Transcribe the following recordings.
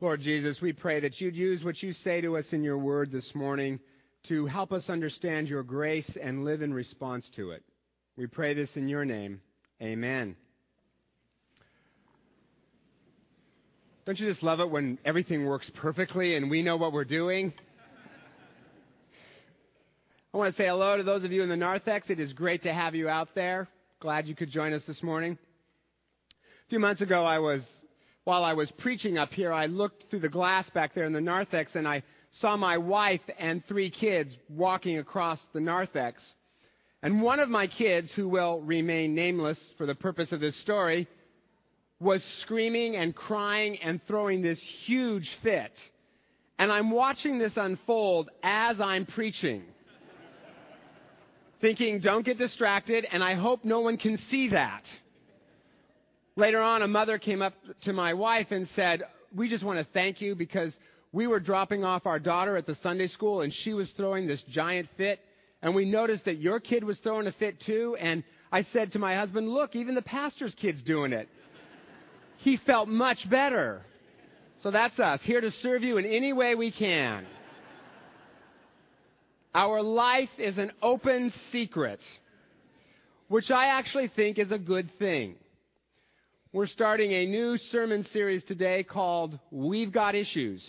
Lord Jesus, we pray that you'd use what you say to us in your word this morning to help us understand your grace and live in response to it. We pray this in your name. Amen. Don't you just love it when everything works perfectly and we know what we're doing? I want to say hello to those of you in the narthex. It is great to have you out there. Glad you could join us this morning. A few months ago, I was, while I was preaching up here, I looked through the glass back there in the narthex and I saw my wife and three kids walking across the narthex. And one of my kids, who will remain nameless for the purpose of this story, was screaming and crying and throwing this huge fit. And I'm watching this unfold as I'm preaching. thinking, don't get distracted, and I hope no one can see that. Later on, a mother came up to my wife and said, we just want to thank you because we were dropping off our daughter at the Sunday school and she was throwing this giant fit and we noticed that your kid was throwing a fit too. And I said to my husband, look, even the pastor's kid's doing it. He felt much better. So that's us, here to serve you in any way we can. Our life is an open secret, which I actually think is a good thing. We're starting a new sermon series today called We've Got Issues,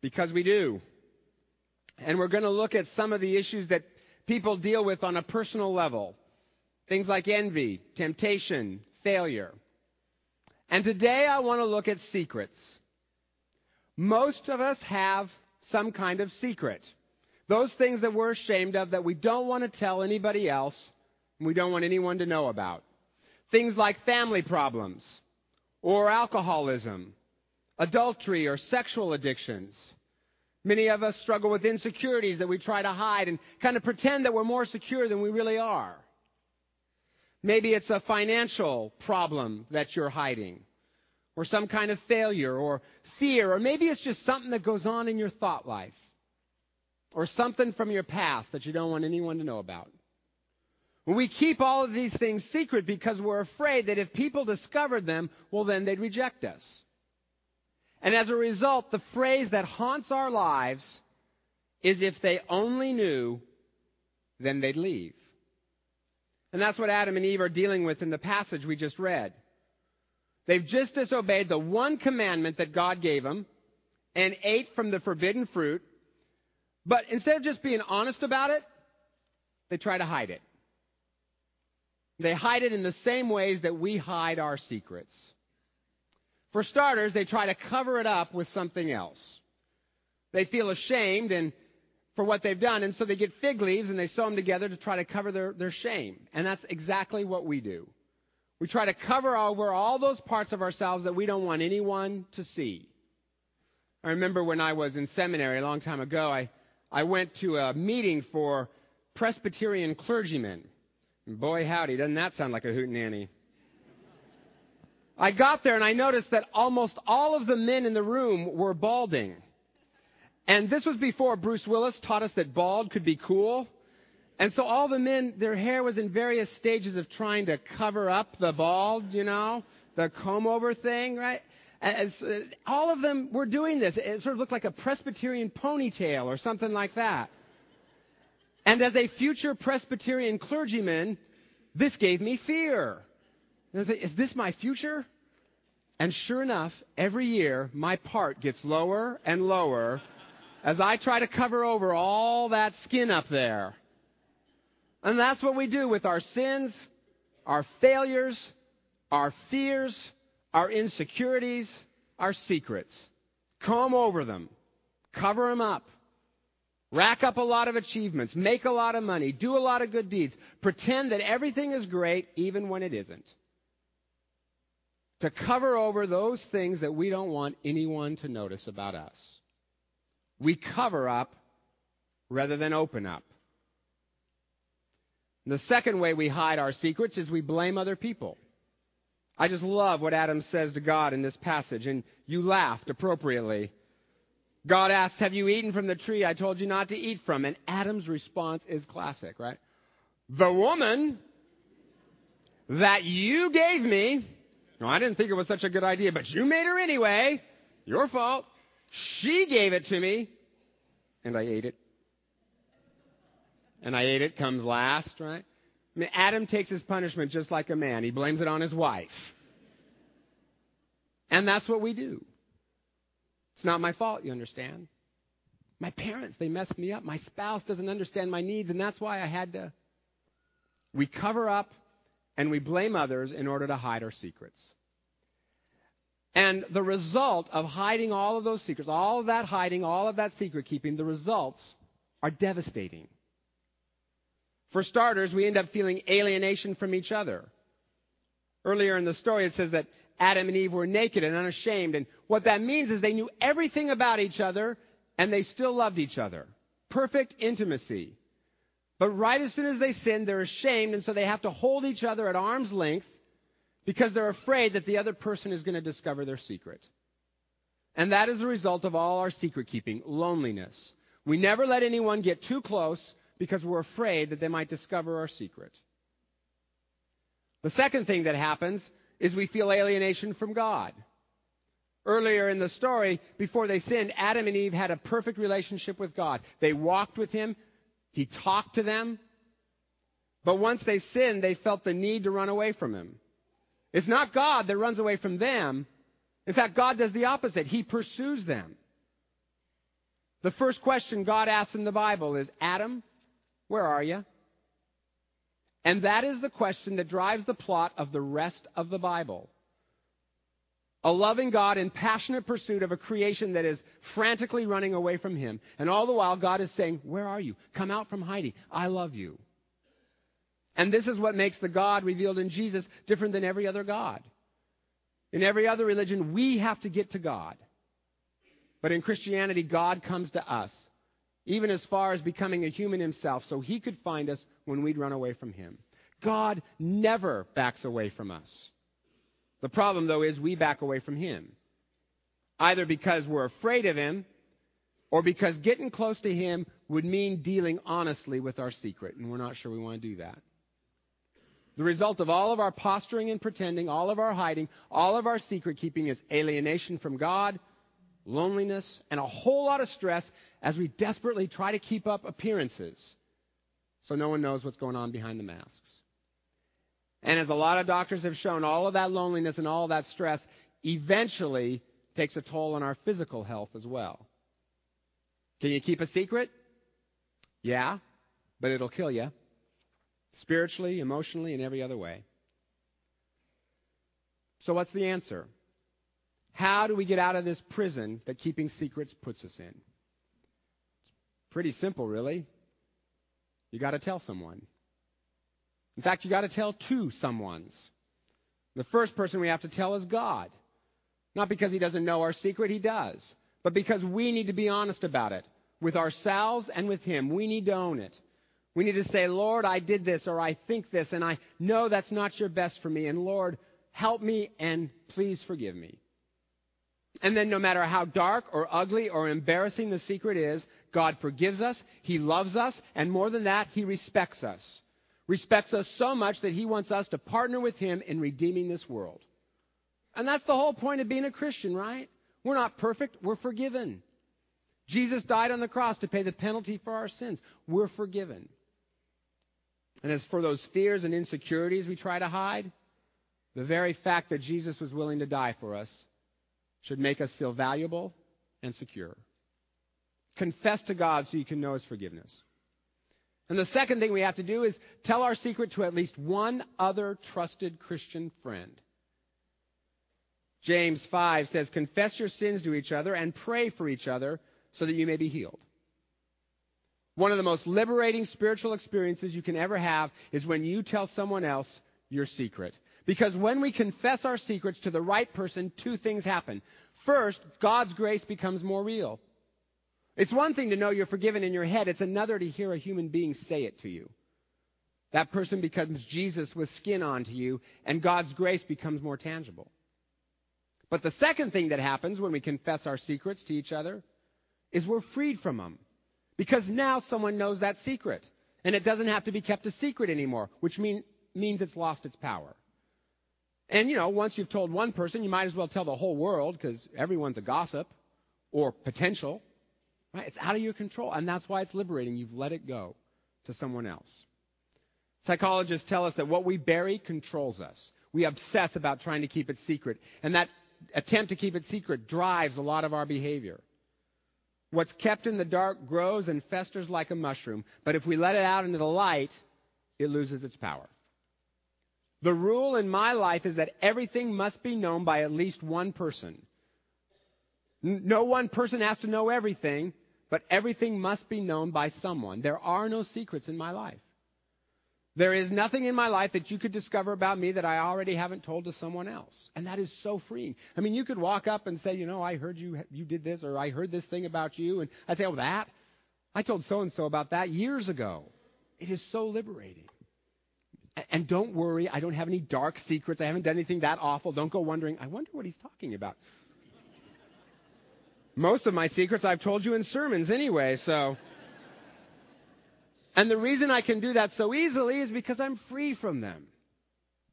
because we do. And we're going to look at some of the issues that people deal with on a personal level. Things like envy, temptation, failure. And today I want to look at secrets. Most of us have some kind of secret. Those things that we're ashamed of that we don't want to tell anybody else and we don't want anyone to know about. Things like family problems or alcoholism, adultery or sexual addictions, Many of us struggle with insecurities that we try to hide and kind of pretend that we're more secure than we really are. Maybe it's a financial problem that you're hiding, or some kind of failure, or fear, or maybe it's just something that goes on in your thought life, or something from your past that you don't want anyone to know about. We keep all of these things secret because we're afraid that if people discovered them, well, then they'd reject us. And as a result, the phrase that haunts our lives is if they only knew, then they'd leave. And that's what Adam and Eve are dealing with in the passage we just read. They've just disobeyed the one commandment that God gave them and ate from the forbidden fruit. But instead of just being honest about it, they try to hide it. They hide it in the same ways that we hide our secrets. For starters, they try to cover it up with something else. They feel ashamed and for what they've done, and so they get fig leaves and they sew them together to try to cover their, their shame. And that's exactly what we do. We try to cover over all those parts of ourselves that we don't want anyone to see. I remember when I was in seminary a long time ago, I, I went to a meeting for Presbyterian clergymen. Boy, howdy, doesn't that sound like a hootenanny? I got there and I noticed that almost all of the men in the room were balding. And this was before Bruce Willis taught us that bald could be cool. And so all the men, their hair was in various stages of trying to cover up the bald, you know, the comb over thing, right? Uh, all of them were doing this. It sort of looked like a Presbyterian ponytail or something like that. And as a future Presbyterian clergyman, this gave me fear. Is this my future? And sure enough, every year my part gets lower and lower as I try to cover over all that skin up there. And that's what we do with our sins, our failures, our fears, our insecurities, our secrets. Comb over them. Cover them up. Rack up a lot of achievements. Make a lot of money. Do a lot of good deeds. Pretend that everything is great even when it isn't to cover over those things that we don't want anyone to notice about us. We cover up rather than open up. The second way we hide our secrets is we blame other people. I just love what Adam says to God in this passage, and you laughed appropriately. God asks, Have you eaten from the tree I told you not to eat from? And Adam's response is classic, right? The woman that you gave me no, I didn't think it was such a good idea, but you made her anyway. Your fault. She gave it to me, and I ate it. And I ate it comes last, right? I mean, Adam takes his punishment just like a man. He blames it on his wife. And that's what we do. It's not my fault, you understand? My parents, they messed me up. My spouse doesn't understand my needs, and that's why I had to. We cover up and we blame others in order to hide our secrets. And the result of hiding all of those secrets, all of that hiding, all of that secret keeping, the results are devastating. For starters, we end up feeling alienation from each other. Earlier in the story, it says that Adam and Eve were naked and unashamed. And what that means is they knew everything about each other and they still loved each other. Perfect intimacy. But right as soon as they sin, they're ashamed, and so they have to hold each other at arm's length because they're afraid that the other person is going to discover their secret. And that is the result of all our secret keeping loneliness. We never let anyone get too close because we're afraid that they might discover our secret. The second thing that happens is we feel alienation from God. Earlier in the story, before they sinned, Adam and Eve had a perfect relationship with God. They walked with Him, He talked to them. But once they sinned, they felt the need to run away from Him. It's not God that runs away from them. In fact, God does the opposite. He pursues them. The first question God asks in the Bible is Adam, where are you? And that is the question that drives the plot of the rest of the Bible. A loving God in passionate pursuit of a creation that is frantically running away from Him. And all the while, God is saying, Where are you? Come out from hiding. I love you. And this is what makes the God revealed in Jesus different than every other God. In every other religion, we have to get to God. But in Christianity, God comes to us, even as far as becoming a human himself, so he could find us when we'd run away from him. God never backs away from us. The problem, though, is we back away from Him. Either because we're afraid of Him, or because getting close to Him would mean dealing honestly with our secret, and we're not sure we want to do that. The result of all of our posturing and pretending, all of our hiding, all of our secret keeping is alienation from God, loneliness, and a whole lot of stress as we desperately try to keep up appearances so no one knows what's going on behind the masks. And as a lot of doctors have shown, all of that loneliness and all that stress eventually takes a toll on our physical health as well. Can you keep a secret? Yeah, but it'll kill you. Spiritually, emotionally, and every other way. So, what's the answer? How do we get out of this prison that keeping secrets puts us in? It's pretty simple, really. You got to tell someone. In fact, you got to tell two someones. The first person we have to tell is God. Not because he doesn't know our secret, he does. But because we need to be honest about it with ourselves and with him. We need to own it. We need to say, Lord, I did this or I think this and I know that's not your best for me. And Lord, help me and please forgive me. And then no matter how dark or ugly or embarrassing the secret is, God forgives us, He loves us, and more than that, He respects us respects us so much that he wants us to partner with him in redeeming this world. And that's the whole point of being a Christian, right? We're not perfect, we're forgiven. Jesus died on the cross to pay the penalty for our sins. We're forgiven. And as for those fears and insecurities we try to hide, the very fact that Jesus was willing to die for us should make us feel valuable and secure. Confess to God so you can know His forgiveness. And the second thing we have to do is tell our secret to at least one other trusted Christian friend. James 5 says, Confess your sins to each other and pray for each other so that you may be healed. One of the most liberating spiritual experiences you can ever have is when you tell someone else your secret. Because when we confess our secrets to the right person, two things happen. First, God's grace becomes more real. It's one thing to know you're forgiven in your head, it's another to hear a human being say it to you. That person becomes Jesus with skin on to you, and God's grace becomes more tangible. But the second thing that happens when we confess our secrets to each other is we're freed from them. Because now someone knows that secret. And it doesn't have to be kept a secret anymore, which mean, means it's lost its power. And, you know, once you've told one person, you might as well tell the whole world because everyone's a gossip or potential. Right? It's out of your control. And that's why it's liberating. You've let it go to someone else. Psychologists tell us that what we bury controls us. We obsess about trying to keep it secret. And that attempt to keep it secret drives a lot of our behavior. What's kept in the dark grows and festers like a mushroom. But if we let it out into the light, it loses its power. The rule in my life is that everything must be known by at least one person. No one person has to know everything, but everything must be known by someone. There are no secrets in my life. There is nothing in my life that you could discover about me that I already haven't told to someone else. And that is so freeing. I mean, you could walk up and say, you know, I heard you, you did this, or I heard this thing about you. And I'd say, oh, that? I told so and so about that years ago. It is so liberating. And don't worry, I don't have any dark secrets. I haven't done anything that awful. Don't go wondering, I wonder what he's talking about. Most of my secrets I've told you in sermons anyway, so. And the reason I can do that so easily is because I'm free from them.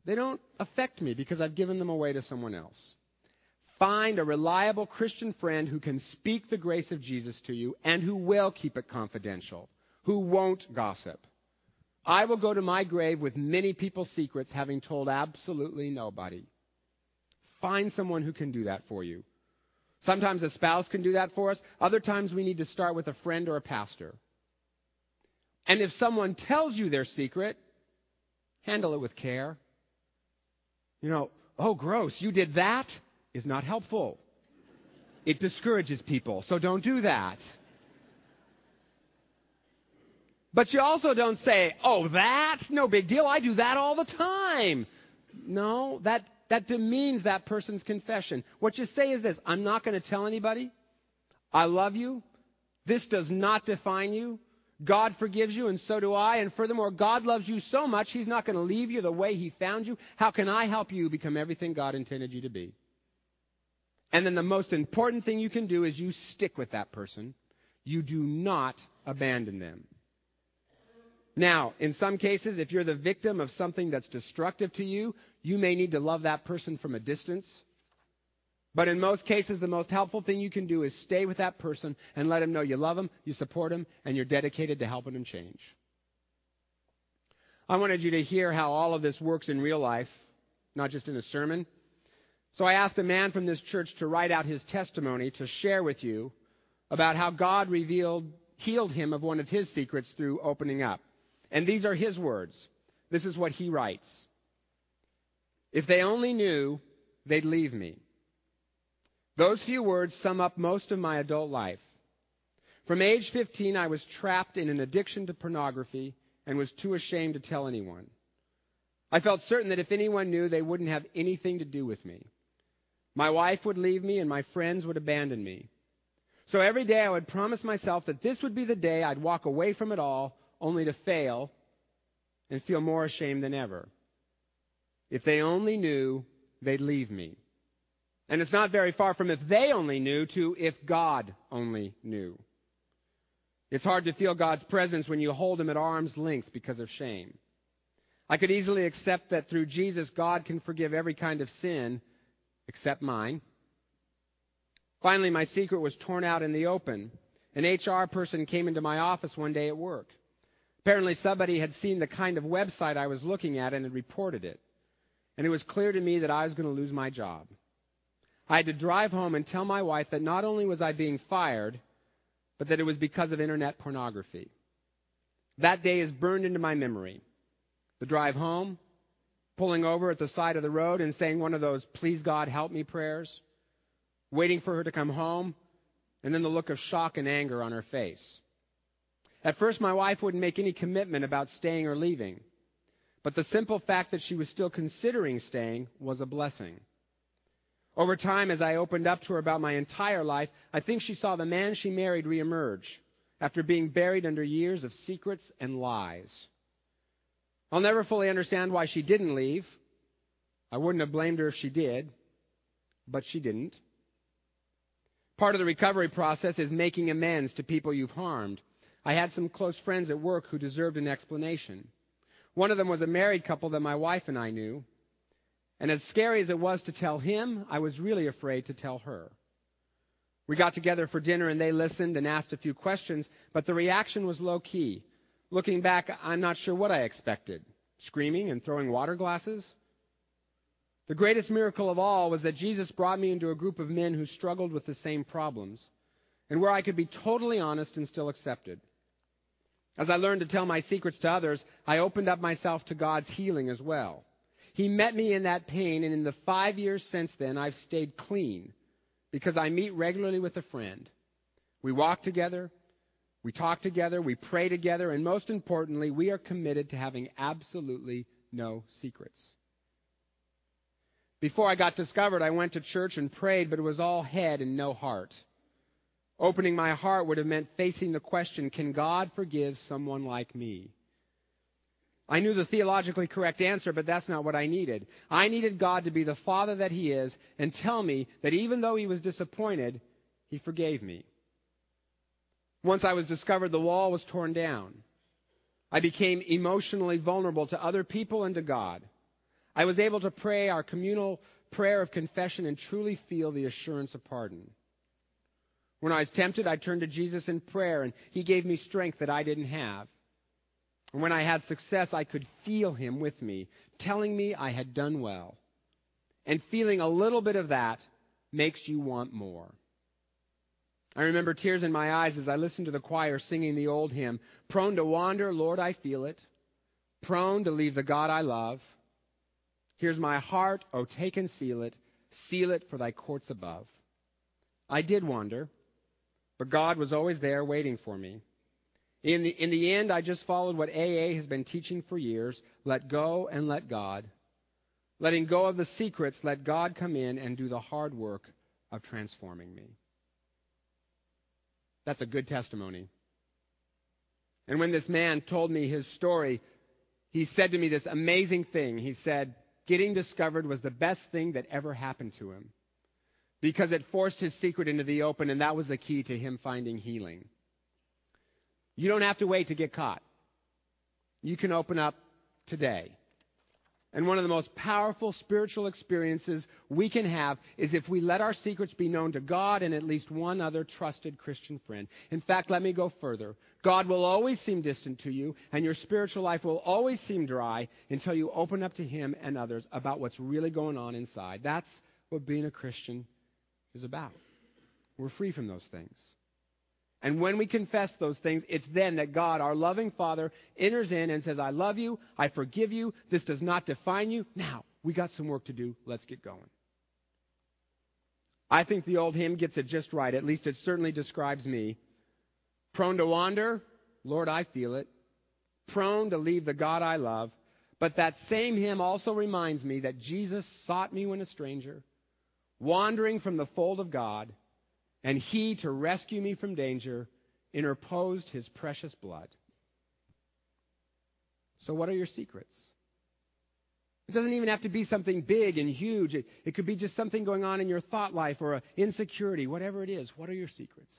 They don't affect me because I've given them away to someone else. Find a reliable Christian friend who can speak the grace of Jesus to you and who will keep it confidential, who won't gossip. I will go to my grave with many people's secrets, having told absolutely nobody. Find someone who can do that for you. Sometimes a spouse can do that for us. Other times we need to start with a friend or a pastor. And if someone tells you their secret, handle it with care. You know, oh, gross, you did that is not helpful. It discourages people, so don't do that. But you also don't say, oh, that's no big deal. I do that all the time. No, that, that demeans that person's confession. What you say is this I'm not going to tell anybody. I love you. This does not define you. God forgives you, and so do I. And furthermore, God loves you so much, He's not going to leave you the way He found you. How can I help you become everything God intended you to be? And then the most important thing you can do is you stick with that person. You do not abandon them. Now, in some cases, if you're the victim of something that's destructive to you, you may need to love that person from a distance. But in most cases, the most helpful thing you can do is stay with that person and let them know you love them, you support them, and you're dedicated to helping them change. I wanted you to hear how all of this works in real life, not just in a sermon. So I asked a man from this church to write out his testimony to share with you about how God revealed, healed him of one of his secrets through opening up. And these are his words. This is what he writes. If they only knew, they'd leave me. Those few words sum up most of my adult life. From age 15, I was trapped in an addiction to pornography and was too ashamed to tell anyone. I felt certain that if anyone knew, they wouldn't have anything to do with me. My wife would leave me and my friends would abandon me. So every day I would promise myself that this would be the day I'd walk away from it all only to fail and feel more ashamed than ever. If they only knew, they'd leave me. And it's not very far from if they only knew to if God only knew. It's hard to feel God's presence when you hold Him at arm's length because of shame. I could easily accept that through Jesus, God can forgive every kind of sin except mine. Finally, my secret was torn out in the open. An HR person came into my office one day at work. Apparently, somebody had seen the kind of website I was looking at and had reported it. And it was clear to me that I was going to lose my job. I had to drive home and tell my wife that not only was I being fired, but that it was because of internet pornography. That day is burned into my memory. The drive home, pulling over at the side of the road and saying one of those, please God help me prayers, waiting for her to come home, and then the look of shock and anger on her face. At first, my wife wouldn't make any commitment about staying or leaving. But the simple fact that she was still considering staying was a blessing. Over time, as I opened up to her about my entire life, I think she saw the man she married reemerge after being buried under years of secrets and lies. I'll never fully understand why she didn't leave. I wouldn't have blamed her if she did, but she didn't. Part of the recovery process is making amends to people you've harmed. I had some close friends at work who deserved an explanation. One of them was a married couple that my wife and I knew. And as scary as it was to tell him, I was really afraid to tell her. We got together for dinner and they listened and asked a few questions, but the reaction was low key. Looking back, I'm not sure what I expected. Screaming and throwing water glasses? The greatest miracle of all was that Jesus brought me into a group of men who struggled with the same problems and where I could be totally honest and still accepted. As I learned to tell my secrets to others, I opened up myself to God's healing as well. He met me in that pain, and in the five years since then, I've stayed clean because I meet regularly with a friend. We walk together, we talk together, we pray together, and most importantly, we are committed to having absolutely no secrets. Before I got discovered, I went to church and prayed, but it was all head and no heart. Opening my heart would have meant facing the question can God forgive someone like me? I knew the theologically correct answer, but that's not what I needed. I needed God to be the Father that He is and tell me that even though He was disappointed, He forgave me. Once I was discovered, the wall was torn down. I became emotionally vulnerable to other people and to God. I was able to pray our communal prayer of confession and truly feel the assurance of pardon. When I was tempted, I turned to Jesus in prayer, and He gave me strength that I didn't have. And when I had success, I could feel Him with me, telling me I had done well. And feeling a little bit of that makes you want more. I remember tears in my eyes as I listened to the choir singing the old hymn Prone to wander, Lord, I feel it. Prone to leave the God I love. Here's my heart, oh, take and seal it. Seal it for thy courts above. I did wander. But God was always there waiting for me. In the, in the end, I just followed what AA has been teaching for years let go and let God. Letting go of the secrets, let God come in and do the hard work of transforming me. That's a good testimony. And when this man told me his story, he said to me this amazing thing. He said, Getting discovered was the best thing that ever happened to him because it forced his secret into the open, and that was the key to him finding healing. You don't have to wait to get caught. You can open up today. And one of the most powerful spiritual experiences we can have is if we let our secrets be known to God and at least one other trusted Christian friend. In fact, let me go further. God will always seem distant to you, and your spiritual life will always seem dry until you open up to Him and others about what's really going on inside. That's what being a Christian is about. We're free from those things. And when we confess those things, it's then that God, our loving Father, enters in and says, I love you, I forgive you, this does not define you. Now, we got some work to do, let's get going. I think the old hymn gets it just right, at least it certainly describes me. Prone to wander, Lord, I feel it. Prone to leave the God I love. But that same hymn also reminds me that Jesus sought me when a stranger wandering from the fold of God, and he, to rescue me from danger, interposed his precious blood. So, what are your secrets? It doesn't even have to be something big and huge. It, it could be just something going on in your thought life or an insecurity, whatever it is. What are your secrets?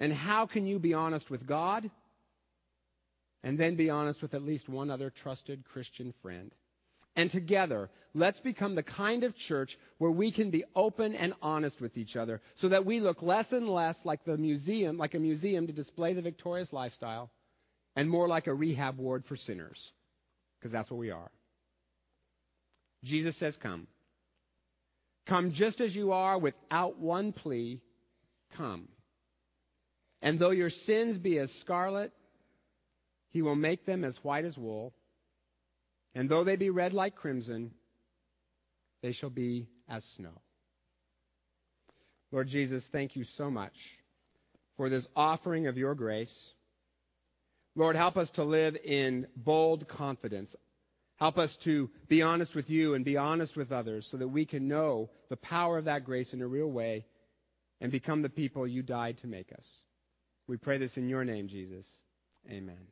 And how can you be honest with God and then be honest with at least one other trusted Christian friend? And together, let's become the kind of church where we can be open and honest with each other so that we look less and less like the museum, like a museum to display the victorious lifestyle, and more like a rehab ward for sinners. Because that's what we are. Jesus says, Come. Come just as you are without one plea. Come. And though your sins be as scarlet, he will make them as white as wool. And though they be red like crimson, they shall be as snow. Lord Jesus, thank you so much for this offering of your grace. Lord, help us to live in bold confidence. Help us to be honest with you and be honest with others so that we can know the power of that grace in a real way and become the people you died to make us. We pray this in your name, Jesus. Amen.